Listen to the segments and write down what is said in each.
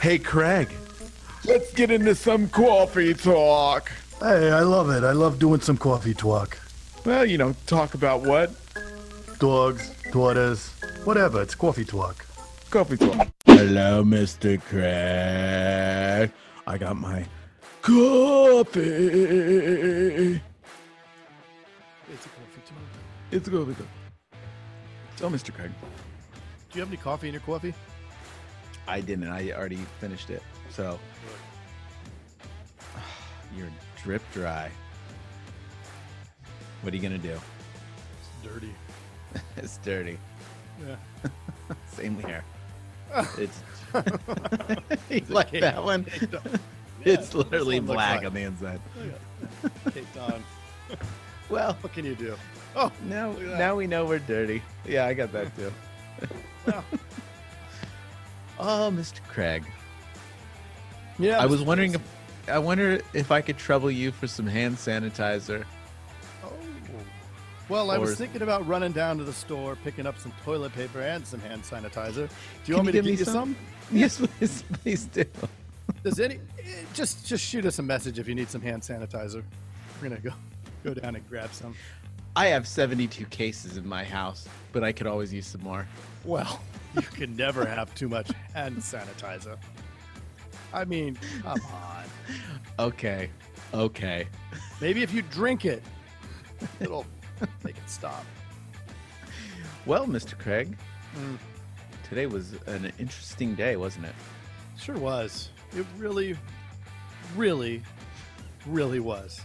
Hey, Craig, let's get into some coffee talk. Hey, I love it. I love doing some coffee talk. Well, you know, talk about what? Dogs, daughters, whatever. It's coffee talk. Coffee talk. Hello, Mr. Craig. I got my coffee. It's a coffee talk. It's a coffee talk. Tell Mr. Craig. Do you have any coffee in your coffee? I didn't. I already finished it. So you're drip dry. What are you gonna do? It's dirty. it's dirty. Yeah. Same here. It's like that one? Caked on. it's literally one black like. on the inside. Caked on. Well, What can you do? Oh, now Look at that. now we know we're dirty. Yeah, I got that too. Oh, Mr. Craig. yeah. I was wondering if I wonder if I could trouble you for some hand sanitizer. Oh. Well, I was thinking about running down to the store, picking up some toilet paper and some hand sanitizer. Do you want me to give you some? some? Yes, please, please do. Does any eh, just just shoot us a message if you need some hand sanitizer. We're gonna go go down and grab some. I have 72 cases in my house, but I could always use some more. Well, you can never have too much hand sanitizer. I mean, come on. Okay. Okay. Maybe if you drink it, it'll make it stop. Well, Mr. Craig, Mm. today was an interesting day, wasn't it? Sure was. It really, really, really was.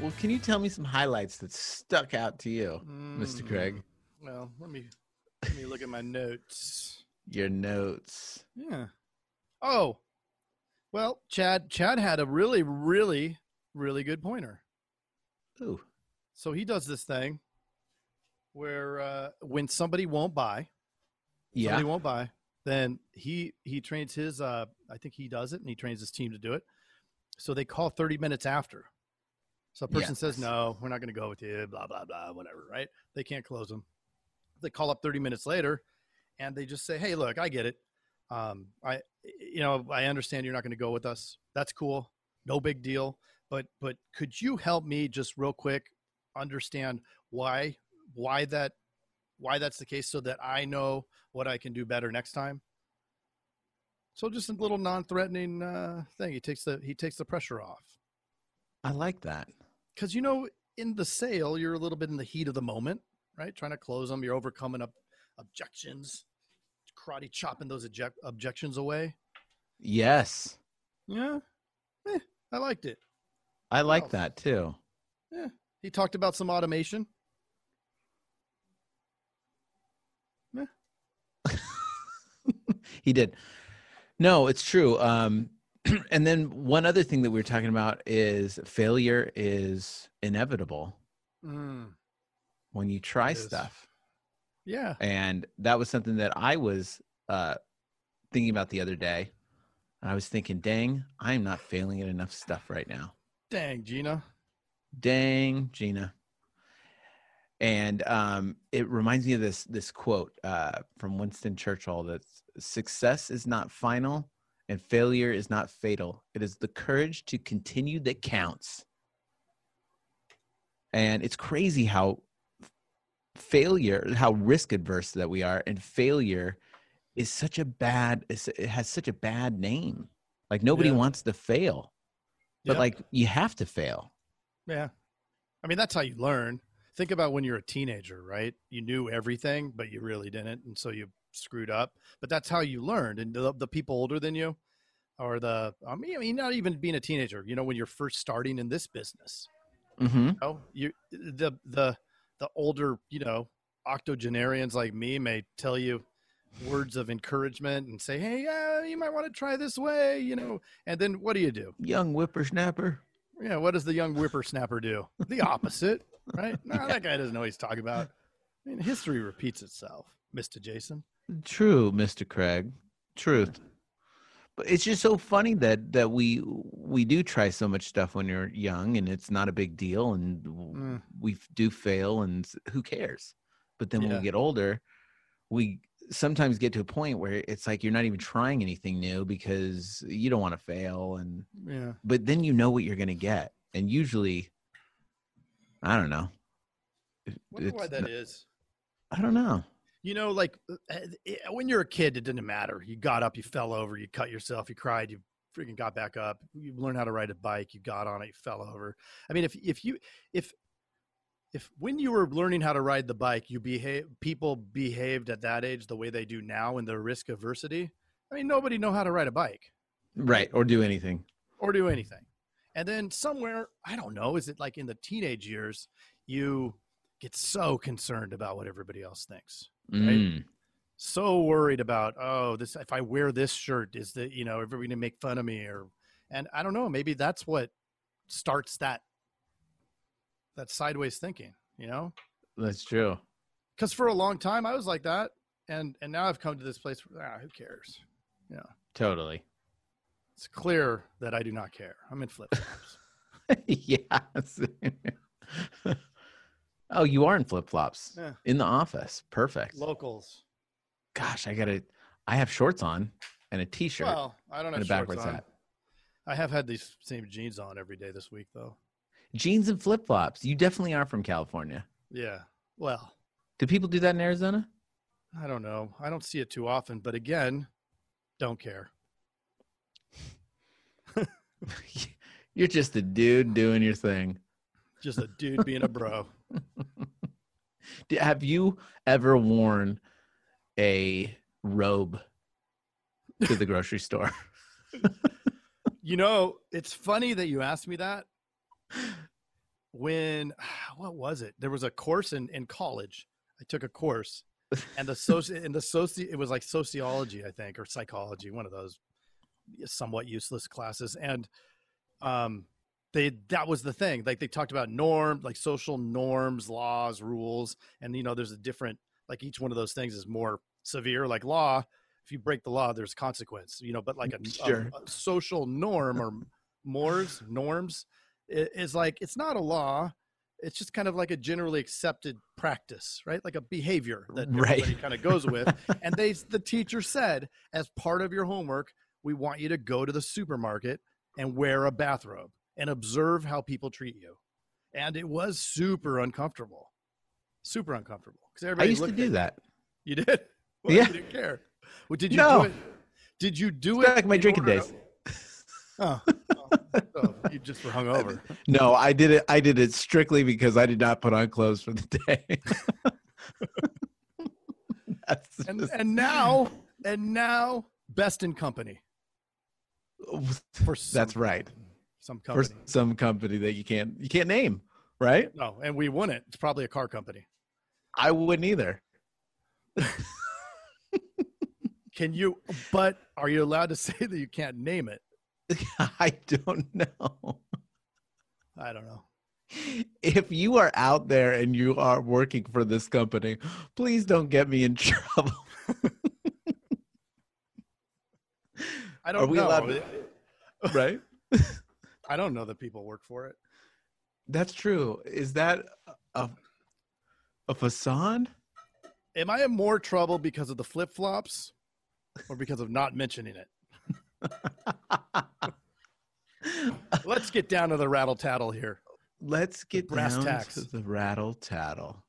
Well, can you tell me some highlights that stuck out to you, Mr. Mm. Craig? Well, let me let me look at my notes. Your notes. Yeah. Oh. Well, Chad Chad had a really, really, really good pointer. Ooh. So he does this thing where uh, when somebody won't buy, Yeah. somebody won't buy, then he he trains his. Uh, I think he does it, and he trains his team to do it. So they call thirty minutes after. So a person says, "No, we're not going to go with you." Blah blah blah, whatever. Right? They can't close them. They call up thirty minutes later, and they just say, "Hey, look, I get it. Um, I, you know, I understand you're not going to go with us. That's cool. No big deal. But but could you help me just real quick understand why why that why that's the case so that I know what I can do better next time. So just a little non-threatening uh, thing. He takes the he takes the pressure off I like that. because you know in the sale you're a little bit in the heat of the moment, right? Trying to close them, you're overcoming up objections, karate chopping those object, objections away. Yes. Yeah, eh, I liked it. I like else? that too. Yeah. He talked about some automation. Yeah. he did. No, it's true. Um, and then one other thing that we were talking about is failure is inevitable Mm, when you try stuff. yeah, And that was something that I was uh, thinking about the other day. And I was thinking, dang, I'm not failing at enough stuff right now. dang, Gina. Dang, Gina. And um, it reminds me of this this quote uh, from Winston Churchill that success is not final and failure is not fatal. It is the courage to continue that counts. And it's crazy how failure, how risk adverse that we are, and failure is such a bad. It has such a bad name. Like nobody Yeah. wants to fail, but Yeah. like you have to fail. Yeah. I mean, that's how you learn. Think about when you're a teenager, right? You knew everything, but you really didn't. And so you screwed up. But that's how you learned. And the, the people older than you, or the, I mean, I mean, not even being a teenager, you know, when you're first starting in this business, Mm-hmm. you know, you, the, the, the older, you know, octogenarians like me may tell you words of encouragement and say, Hey, uh, you might want to try this way, you know, and then what do you do? Young whippersnapper. Yeah, what does the young whippersnapper do? The opposite, right? No, that guy doesn't know what he's talking about. I mean, history repeats itself, Mr. Jason. True, Mr. Craig. Truth. But it's just so funny that that we we do try so much stuff when you're young and it's not a big deal and Mm. we do fail and who cares? But then when we get older, we sometimes get to a point where it's like you're not even trying anything new because you don't want to fail and Yeah. but then you know what you're going to get and usually i don't know It- Wonder why that n- is. i don't know You know, like uh, uh, when you're a kid, it didn't matter. You got up, you fell over, you cut yourself, you cried, you freaking got back up. You learned how to ride a bike, you got on it, you fell over. I mean, if if you if if when you were learning how to ride the bike, you behave people behaved at that age the way they do now in the risk aversity. I mean, nobody know how to ride a bike right or do anything or do anything. And then somewhere, I don't know, is it like in the teenage years, you get so concerned about what everybody else thinks Mm, so worried about oh this if i wear this shirt is that you know everybody gonna make fun of me or and i don't know maybe that's what starts that that sideways thinking you know? That's true. Because for a long time i was like that and and now i've come to this place where ah, who cares? Yeah. Totally. It's clear that i do not care. I'm in flip flops yes oh you are in flip-flops Yeah. in the office perfect locals gosh i gotta i have shorts on and a t-shirt well i don't and have a backwards on. hat i have had these same jeans on every day this week though jeans and flip-flops you definitely are from california yeah well do people do that in arizona I don't know. I don't see it too often, but again, don't care. You're just a dude doing your thing. Just a dude being a bro. Have you ever worn a robe to the grocery store? You know, it's funny that you asked me that. When what was it? There was a course in in college. I took a course, and the soci and the soci it was like sociology, I think, or psychology, one of those somewhat useless classes. And um, they that was the thing. Like they talked about norm, like social norms, laws, rules, and you know, there's a different like each one of those things is more severe. Like law, if you break the law, there's consequence. You know, but like a, a- Sure. a social norm or mores norms is like it's not a law it's just kind of like a generally accepted practice right like a behavior that mm, Right. everybody kind of goes with and they the teacher said as part of your homework we want you to go to the supermarket and wear a bathrobe and observe how people treat you and it was super uncomfortable super uncomfortable because I everybody used to do that. you did well, Yeah. you didn't care well, did you No. do it did you do It's it back in my drinking days. Oh, oh, you just were hungover. No, I did it. I did it strictly because I did not put on clothes for the day. And just- and now and now best in company oh, for some, that's right. Some For company. some company that you can't you can't name, right? No, and we it. It's probably a car company. I wouldn't either. Can you? But are you allowed to say that you can't name it? I don't know. I don't know. If you are out there and you are working for this company, please don't get me in trouble. I don't Are we know. allowed to- right? I don't know that people work for it. That's true. Is that a a facade? Am I in more trouble because of the flip flops, or because of not mentioning it? Let's get down to the rattle tattle here. Let's get brass down tacks. to the rattle tattle.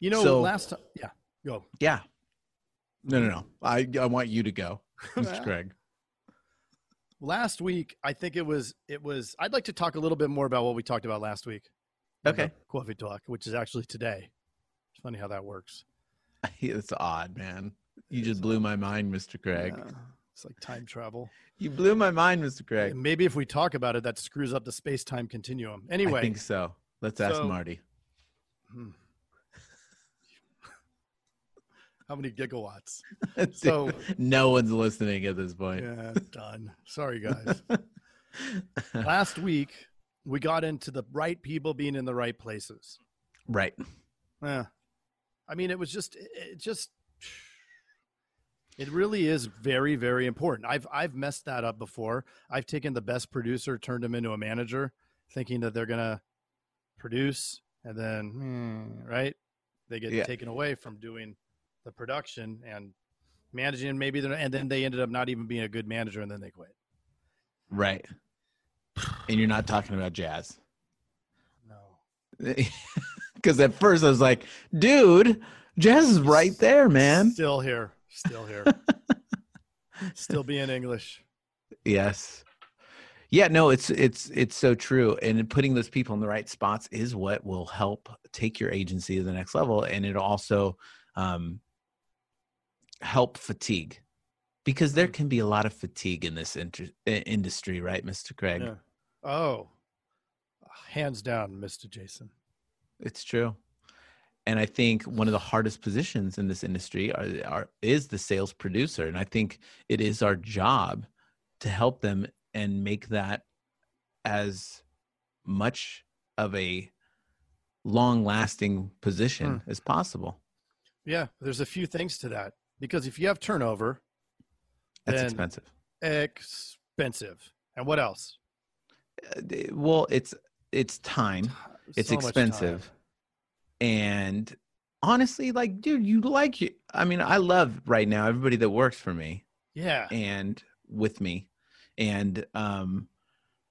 You know, So- last time, yeah, go. Yeah. No, no, no. I I want you to go, Mr. Craig. Last week i think it was it was i'd like to talk a little bit more about what we talked about last week Okay. coffee talk which is actually today it's funny how that works It's odd, man. You just blew my mind, Mr. Craig. Yeah, it's like time travel You blew my mind, Mr. Craig. And maybe if we talk about it that screws up the space-time continuum anyway I think so. Let's ask So- Marty. hmm. How many gigawatts Dude, so- no one's listening at this point. yeah done sorry guys last week we got into the right people being in the right places right. Yeah. I mean, it was just, it- just, it really is very, very important. I've, I've messed that up before. I've taken the best producer, turned him into a manager, thinking that they're going to produce and then, hmm, right? They get Yeah. taken away from doing the production and managing, maybe they're, and then they ended up not even being a good manager, and then they quit. Right. And you're not talking about jazz. No, Because at first I was like, dude, jazz is right there, man. Still here, still here, still being English. Yes. Yeah, no, it's it's it's so true. And putting those people in the right spots is what will help take your agency to the next level. And it also um help fatigue. Because there Mm. can be a lot of fatigue in this inter- industry, right, Mr. Craig? Yeah. Oh, hands down, Mr. Jason. It's true. And I think one of the hardest positions in this industry are, are is the sales producer. And I think it is our job to help them and make that as much of a long lasting position as possible. Yeah, there's a few things to that because if you have turnover, That's expensive. expensive. And what else? Uh, Well, it's it's time. It's So expensive. time. And honestly, like, dude, you like you. I mean, I love right now everybody that works for me. Yeah, and with me and um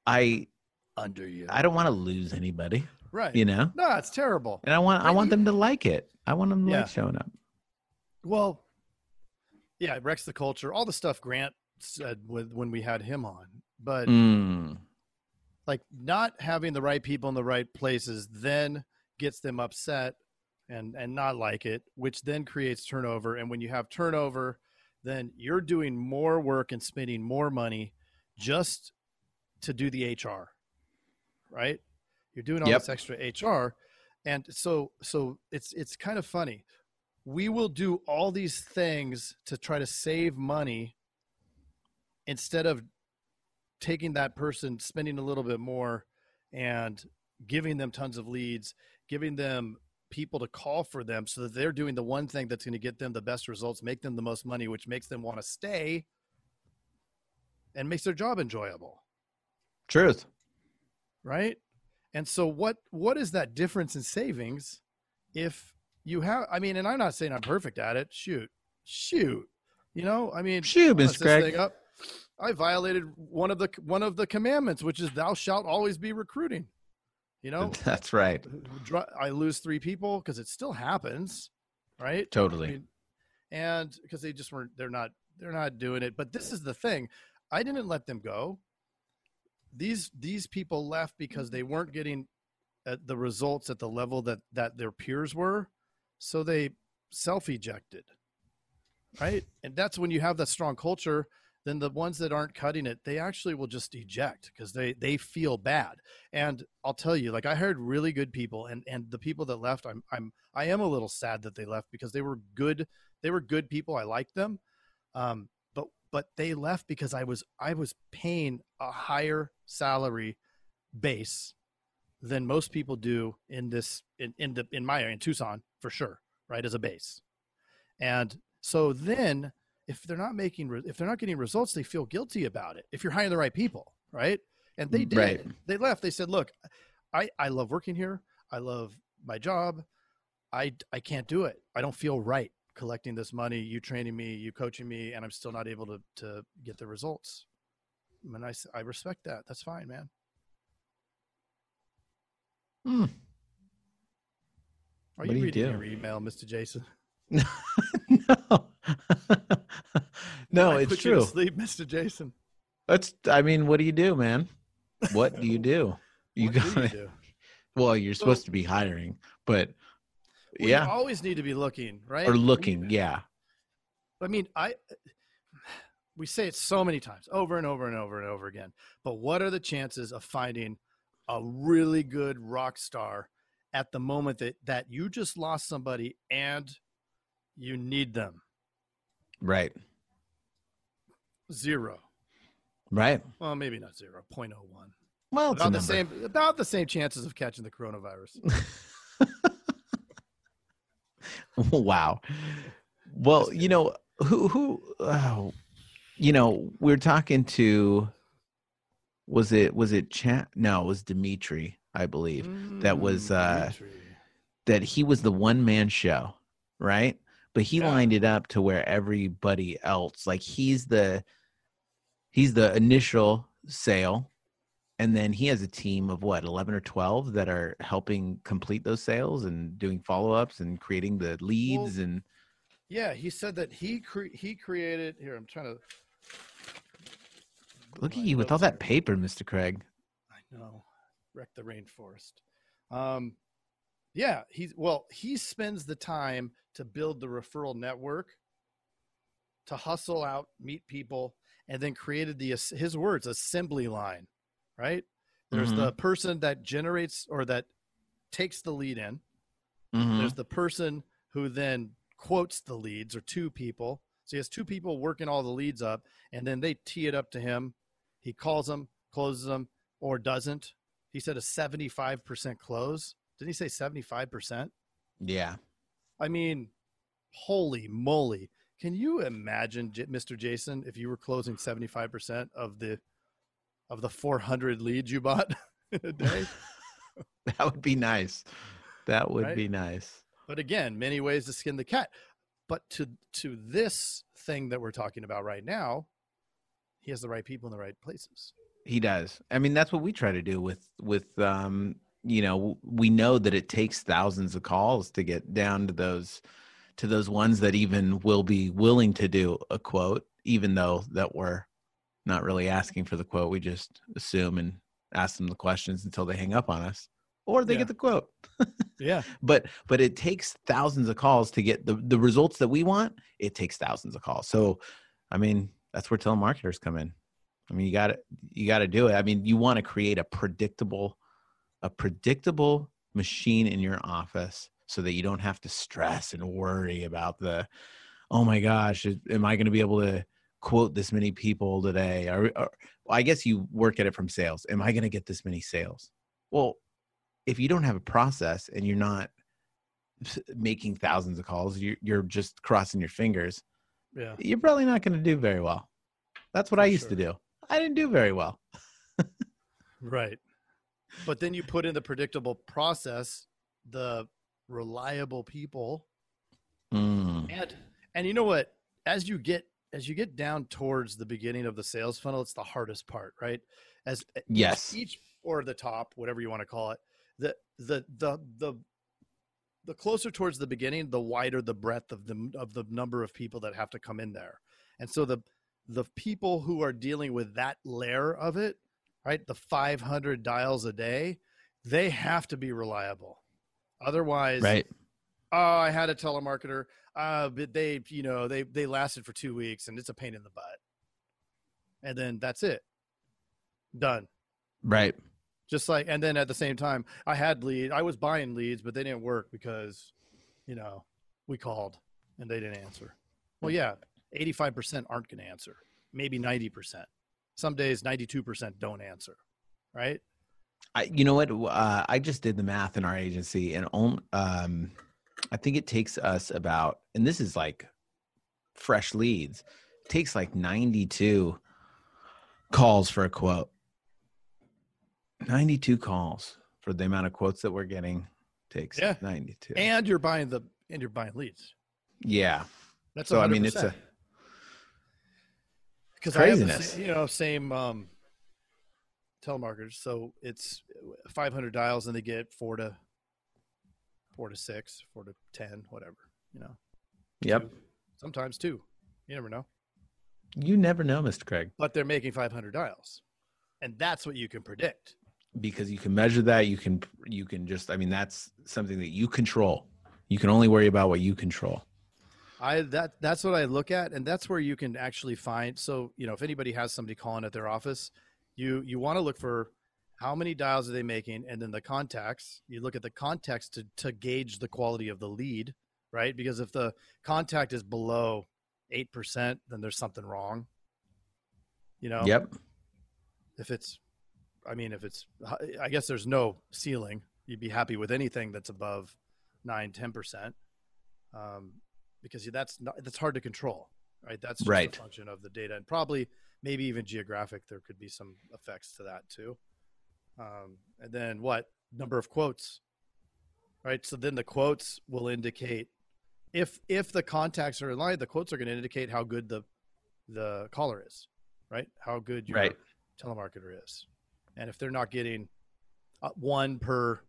i under you. i don't want to lose anybody right. you know No, it's terrible. and i want i want them to like it i want them to Yeah. like showing up Well, yeah, it wrecks the culture. All the stuff Grant said with when we had him on, but mm, like not having the right people in the right places then gets them upset and and not like it, which then creates turnover. And when you have turnover, then you're doing more work and spending more money just to do the HR, right? You're doing all Yep. this extra HR, and so so it's it's kind of funny. We will do all these things to try to save money instead of taking that person, spending a little bit more, and giving them tons of leads, giving them people to call for them so that they're doing the one thing that's going to get them the best results, make them the most money, which makes them want to stay and makes their job enjoyable, truth right? And so what what is that difference in savings if you have I mean, and I'm not saying I'm perfect at it. Shoot. Shoot. You know, I mean, Shoot, Mr. Craig. up. I violated one of the one of the commandments, which is thou shalt always be recruiting. You know, that's right I lose three people because it still happens, right? I totally mean, and because they just weren't, they're not, they're not doing it. But this is the thing: I didn't let them go. These these people left because they weren't getting uh, the results at the level that that their peers were, so they self ejected, right? And that's when you have that strong culture. Then the ones that aren't cutting it, they actually will just eject because they they feel bad. And I'll tell you, like I heard really good people, and and the people that left, I'm I'm I am a little sad that they left because they were good. They were good people. I liked them, um, but but they left because I was I was paying a higher salary base than most people do in this in in the in my area in Tucson for sure, right as a base. And so then if they're not making if they're not getting results, they feel guilty about it. If you're hiring the right people, right? And they mm, did. Right. They left. They said, "Look, I I love working here. I love my job. I I can't do it. I don't feel right collecting this money, you training me, you coaching me, and I'm still not able to to get the results." And I I respect that. That's fine, man. Hmm. Are What you do you reading do? your email, Mr. Jason? no no I it's you to true sleep, Mr. Jason. that's i mean what do you do man what do you do you gotta do? well you're supposed to be hiring but Well, yeah You always need to be looking, right? or looking yeah I mean, I we say it so many times, over and over and over and over again. But what are the chances of finding a really good rock star at the moment that that you just lost somebody and you need them? right Zero. right Well, maybe not zero. 0.01. well About the same about the same chances of catching the coronavirus. wow. Well, you know who who oh, you know we're talking to was it was it Chad no it was Dimitri I believe that was, Mm, uh, that he was the one man show right but he Yeah. lined it up to where everybody else, like he's the he's the initial sale, and then he has a team of what eleven or twelve that are helping complete those sales and doing follow ups and creating the leads and Yeah, he said that he cre- he created. Here, I'm trying to look at you with all that paper, Mister Craig. I know, wreck the rainforest. Um, yeah, he's well. He spends the time to build the referral network, to hustle out, meet people, and then created the his words assembly line. Right there's Mhm. the person that generates or that takes the lead in. Mhm. There's the person who then quotes the leads, or two people. So he has two people working all the leads up, and then they tee it up to him. He calls them, closes them, or doesn't. He said a 75% close. Didn't he say 75%? Yeah, I mean, holy moly. Can you imagine, Mr. Jason, if you were closing 75% of the of the 400 leads you bought in a day? that would be nice. That would Right? be nice. but again many ways to skin the cat but to to this thing that we're talking about right now he has the right people in the right places He does. I mean, that's what we try to do with with um, you know, we know that it takes thousands of calls to get down to those to those ones that even will be willing to do a quote, even though that we're not really asking for the quote. We just assume and ask them the questions until they hang up on us. Or they Yeah. get the quote. yeah But but it takes thousands of calls to get the, the results that we want. It takes thousands of calls. So I mean, that's where telemarketers come in. I mean, you got to you got to do it. I mean, you want to create a predictable a predictable machine in your office so that you don't have to stress and worry about the oh my gosh, am I going to be able to quote this many people today? Or, or well, I guess you work at it from sales. Am I going to get this many sales? Well, if you don't have a process and you're not making thousands of calls, you're, you're just crossing your fingers yeah you're probably not going to do very well. That's what For I used to do. I didn't do very well. right but then you put in the predictable process the reliable people Mm. and and you know what as you get as you get down towards the beginning of the sales funnel it's the hardest part right as each- Yes. each or the top whatever you want to call it the the the the the closer towards the beginning the wider the breadth of the of the number of people that have to come in there and so the the people who are dealing with that layer of it right the 500 dials a day they have to be reliable otherwise Right. oh, I had a telemarketer, uh, but they, you know, they they lasted for two weeks, and it's a pain in the butt. And then that's it, done. Right. Just like, and then at the same time, I had lead. I was buying leads, but they didn't work because, you know, we called and they didn't answer. Well, yeah, eighty-five percent aren't going to answer. Maybe ninety percent. Some days, ninety-two percent don't answer. Right? I, you know what? Uh, I just did the math in our agency, and um, I think it takes us about, and this is like fresh leads, takes like 92 calls for a quote. 92 calls for the amount of quotes that we're getting takes Yeah. 92. And you're buying the and you're buying leads. yeah. That's So, I mean, it's a- because I have the Craziness. you know same um, telemarketers. So it's 500 dials, and they get four to four to six, four to ten, whatever. You know, Yep. two, sometimes two. You never know, You never know, Mr. Craig. but they're making 500 dials, and that's what you can predict. Because you can measure that you can you can just i mean that's something that you control you can only worry about what you control I that that's what I look at, and that's where you can actually find. So you know, if anybody has somebody calling at their office, you you want to look for how many dials are they making, and then the contacts. You look at the context to to gauge the quality of the lead, right? Because if the contact is below eight percent, then there's something wrong. You know, yep if it's, I mean, if it's, I guess there's no ceiling. You'd be happy with anything that's above nine, 10 percent, um, because that's not that's hard to control, right? That's just Right. a function of the data, and probably maybe even geographic. There could be some effects to that too. Um, and then what number of quotes, right? So then the quotes will indicate if if the contacts are in line, the quotes are going to indicate how good the the caller is, right? How good your Right. telemarketer is, and if they're not getting uh, one per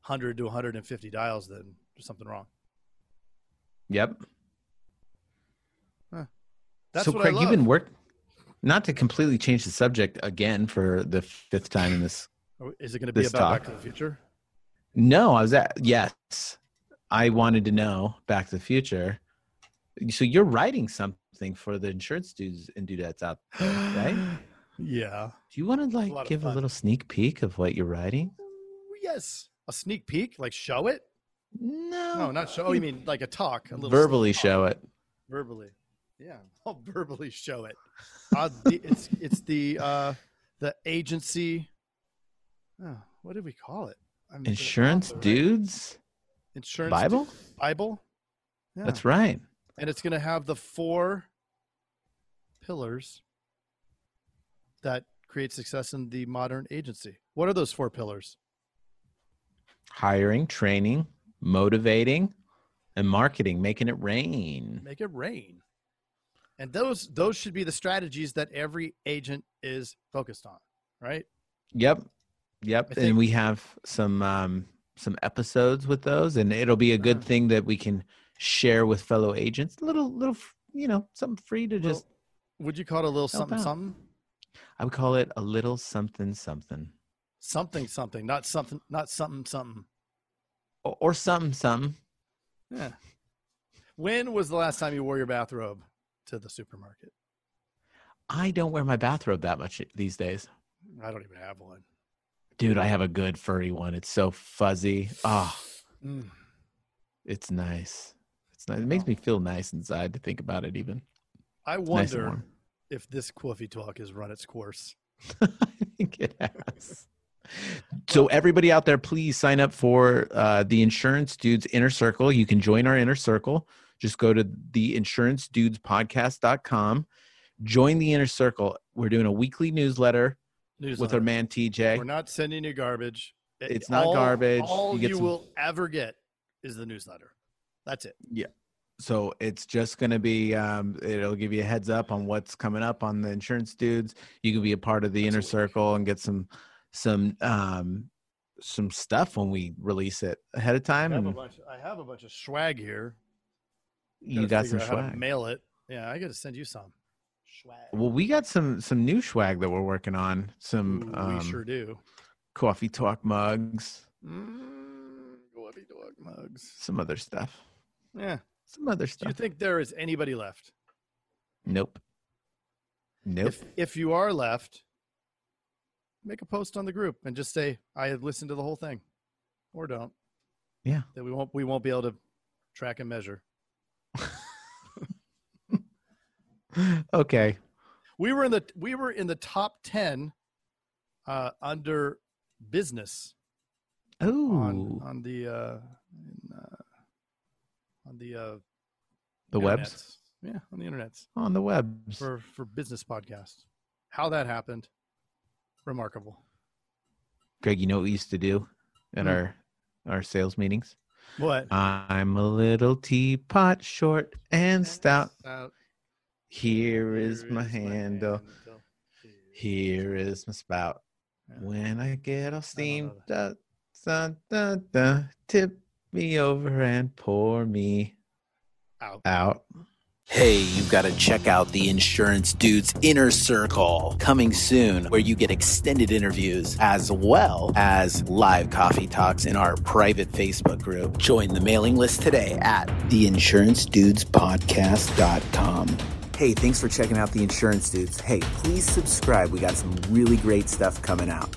hundred to 150 dials, then there's something wrong. Yep. That's so what Craig, I you've been work not to completely change the subject again for the fifth time in this. Oh, Is it going to be about Back to the Future? No, I was at yes. I wanted to know Back to the Future. So you're writing something for the insurance dudes and dudettes out there, right? Yeah. Do you want to like of give a little sneak peek of what you're writing? Yes. A sneak peek, like show it. No, No, not show. Oh, you mean like a talk, a little verbally show it. verbally yeah i'll verbally show it uh, the, it's it's the uh the agency oh, what did we call it I'm Insurance author, right? dudes insurance Bible. du- bible yeah. That's right. and it's going to have the four pillars that create success in the modern agency what are those four pillars Hiring, training, motivating, and marketing, making it rain. make it rain and those those should be the strategies that every agent is focused on right Yep. Yep. Think- and we have some um some episodes with those and it'll be a good Uh-huh. thing that we can share with fellow agents. A little little you know, something free to just would you call it a little something out. something I would call it a little something something. something something not something not something something Or, or something something. yeah when was the last time you wore your bathrobe to the supermarket I don't wear my bathrobe that much these days. i don't even have one Dude, I have a good furry one. It's so fuzzy. Oh, Mm. it's nice. It's nice. It makes me feel nice inside to think about it even. i wonder warm. If this Quiffy talk has run its course I think it has. So everybody out there, please sign up for uh, the Insurance Dudes Inner Circle. You can join our inner circle. Just go to the insurance dudes podcast.com. Join the inner circle. We're doing a weekly newsletter with our man TJ. we're not sending you garbage It- It's not garbage. all You you, some- will ever get is the newsletter that's it So it's just going to be, um, it'll give you a heads up on what's coming up on the insurance dudes. You can be a part of the inner circle and get some, some, um, some stuff when we release it ahead of time I have, a bunch, I have a bunch of swag here you got some out how to swag. mail it yeah i gotta send you some swag Well, we got some some new swag that we're working on. Some Ooh, um, we sure do coffee talk mugs, Mm, Coffee dog mugs. some other stuff. Yeah. Some other Do you think there is anybody left? Nope. Nope. If if you are left, make a post on the group and just say I have listened to the whole thing, or don't. Yeah. That we won't we won't be able to track and measure. okay. We were in the we were in the top ten uh, under business Oh, on on the uh, on the uh, the webs. Yeah, on the internets on the webs. for for business podcasts. How that happened, remarkable. Greg, you know what we used to do at Hmm. our our sales meetings? What? I'm a little teapot, short and stout. Stout. Here is Here my handle. Here- Here is my spout. When I get all steamed, da, da, da, da, tip me over and pour me Out. out. Hey, you've got to check out the Insurance Dudes Inner Circle coming soon, where you get extended interviews as well as live coffee talks in our private Facebook group. Join the mailing list today at theinsurancedudespodcast.com. Hey, thanks for checking out the Insurance Dudes. Hey, please subscribe. We got some really great stuff coming out.